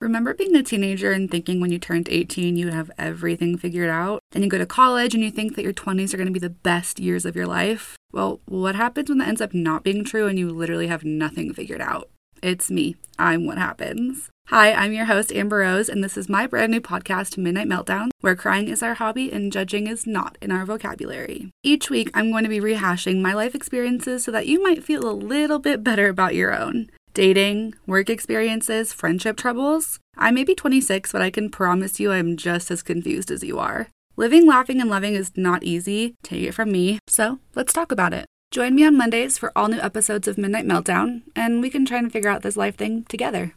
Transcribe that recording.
Remember being a teenager and thinking when you turned 18 you would have everything figured out? Then you go to college and you think that your 20s are going to be the best years of your life? Well, what happens when that ends up not being true and you literally have nothing figured out? It's me. I'm what happens. Hi, I'm your host, Amber Rose, and this is my brand new podcast, Midnight Meltdown, where crying is our hobby and judging is not in our vocabulary. Each week, I'm going to be rehashing my life experiences so that you might feel a little bit better about your own dating, work experiences, friendship troubles. I may be 26, but I can promise you I'm just as confused as you are. Living, laughing, and loving is not easy, take it from me, so let's talk about it. Join me on Mondays for all new episodes of Midnight Meltdown, and we can try and figure out this life thing together.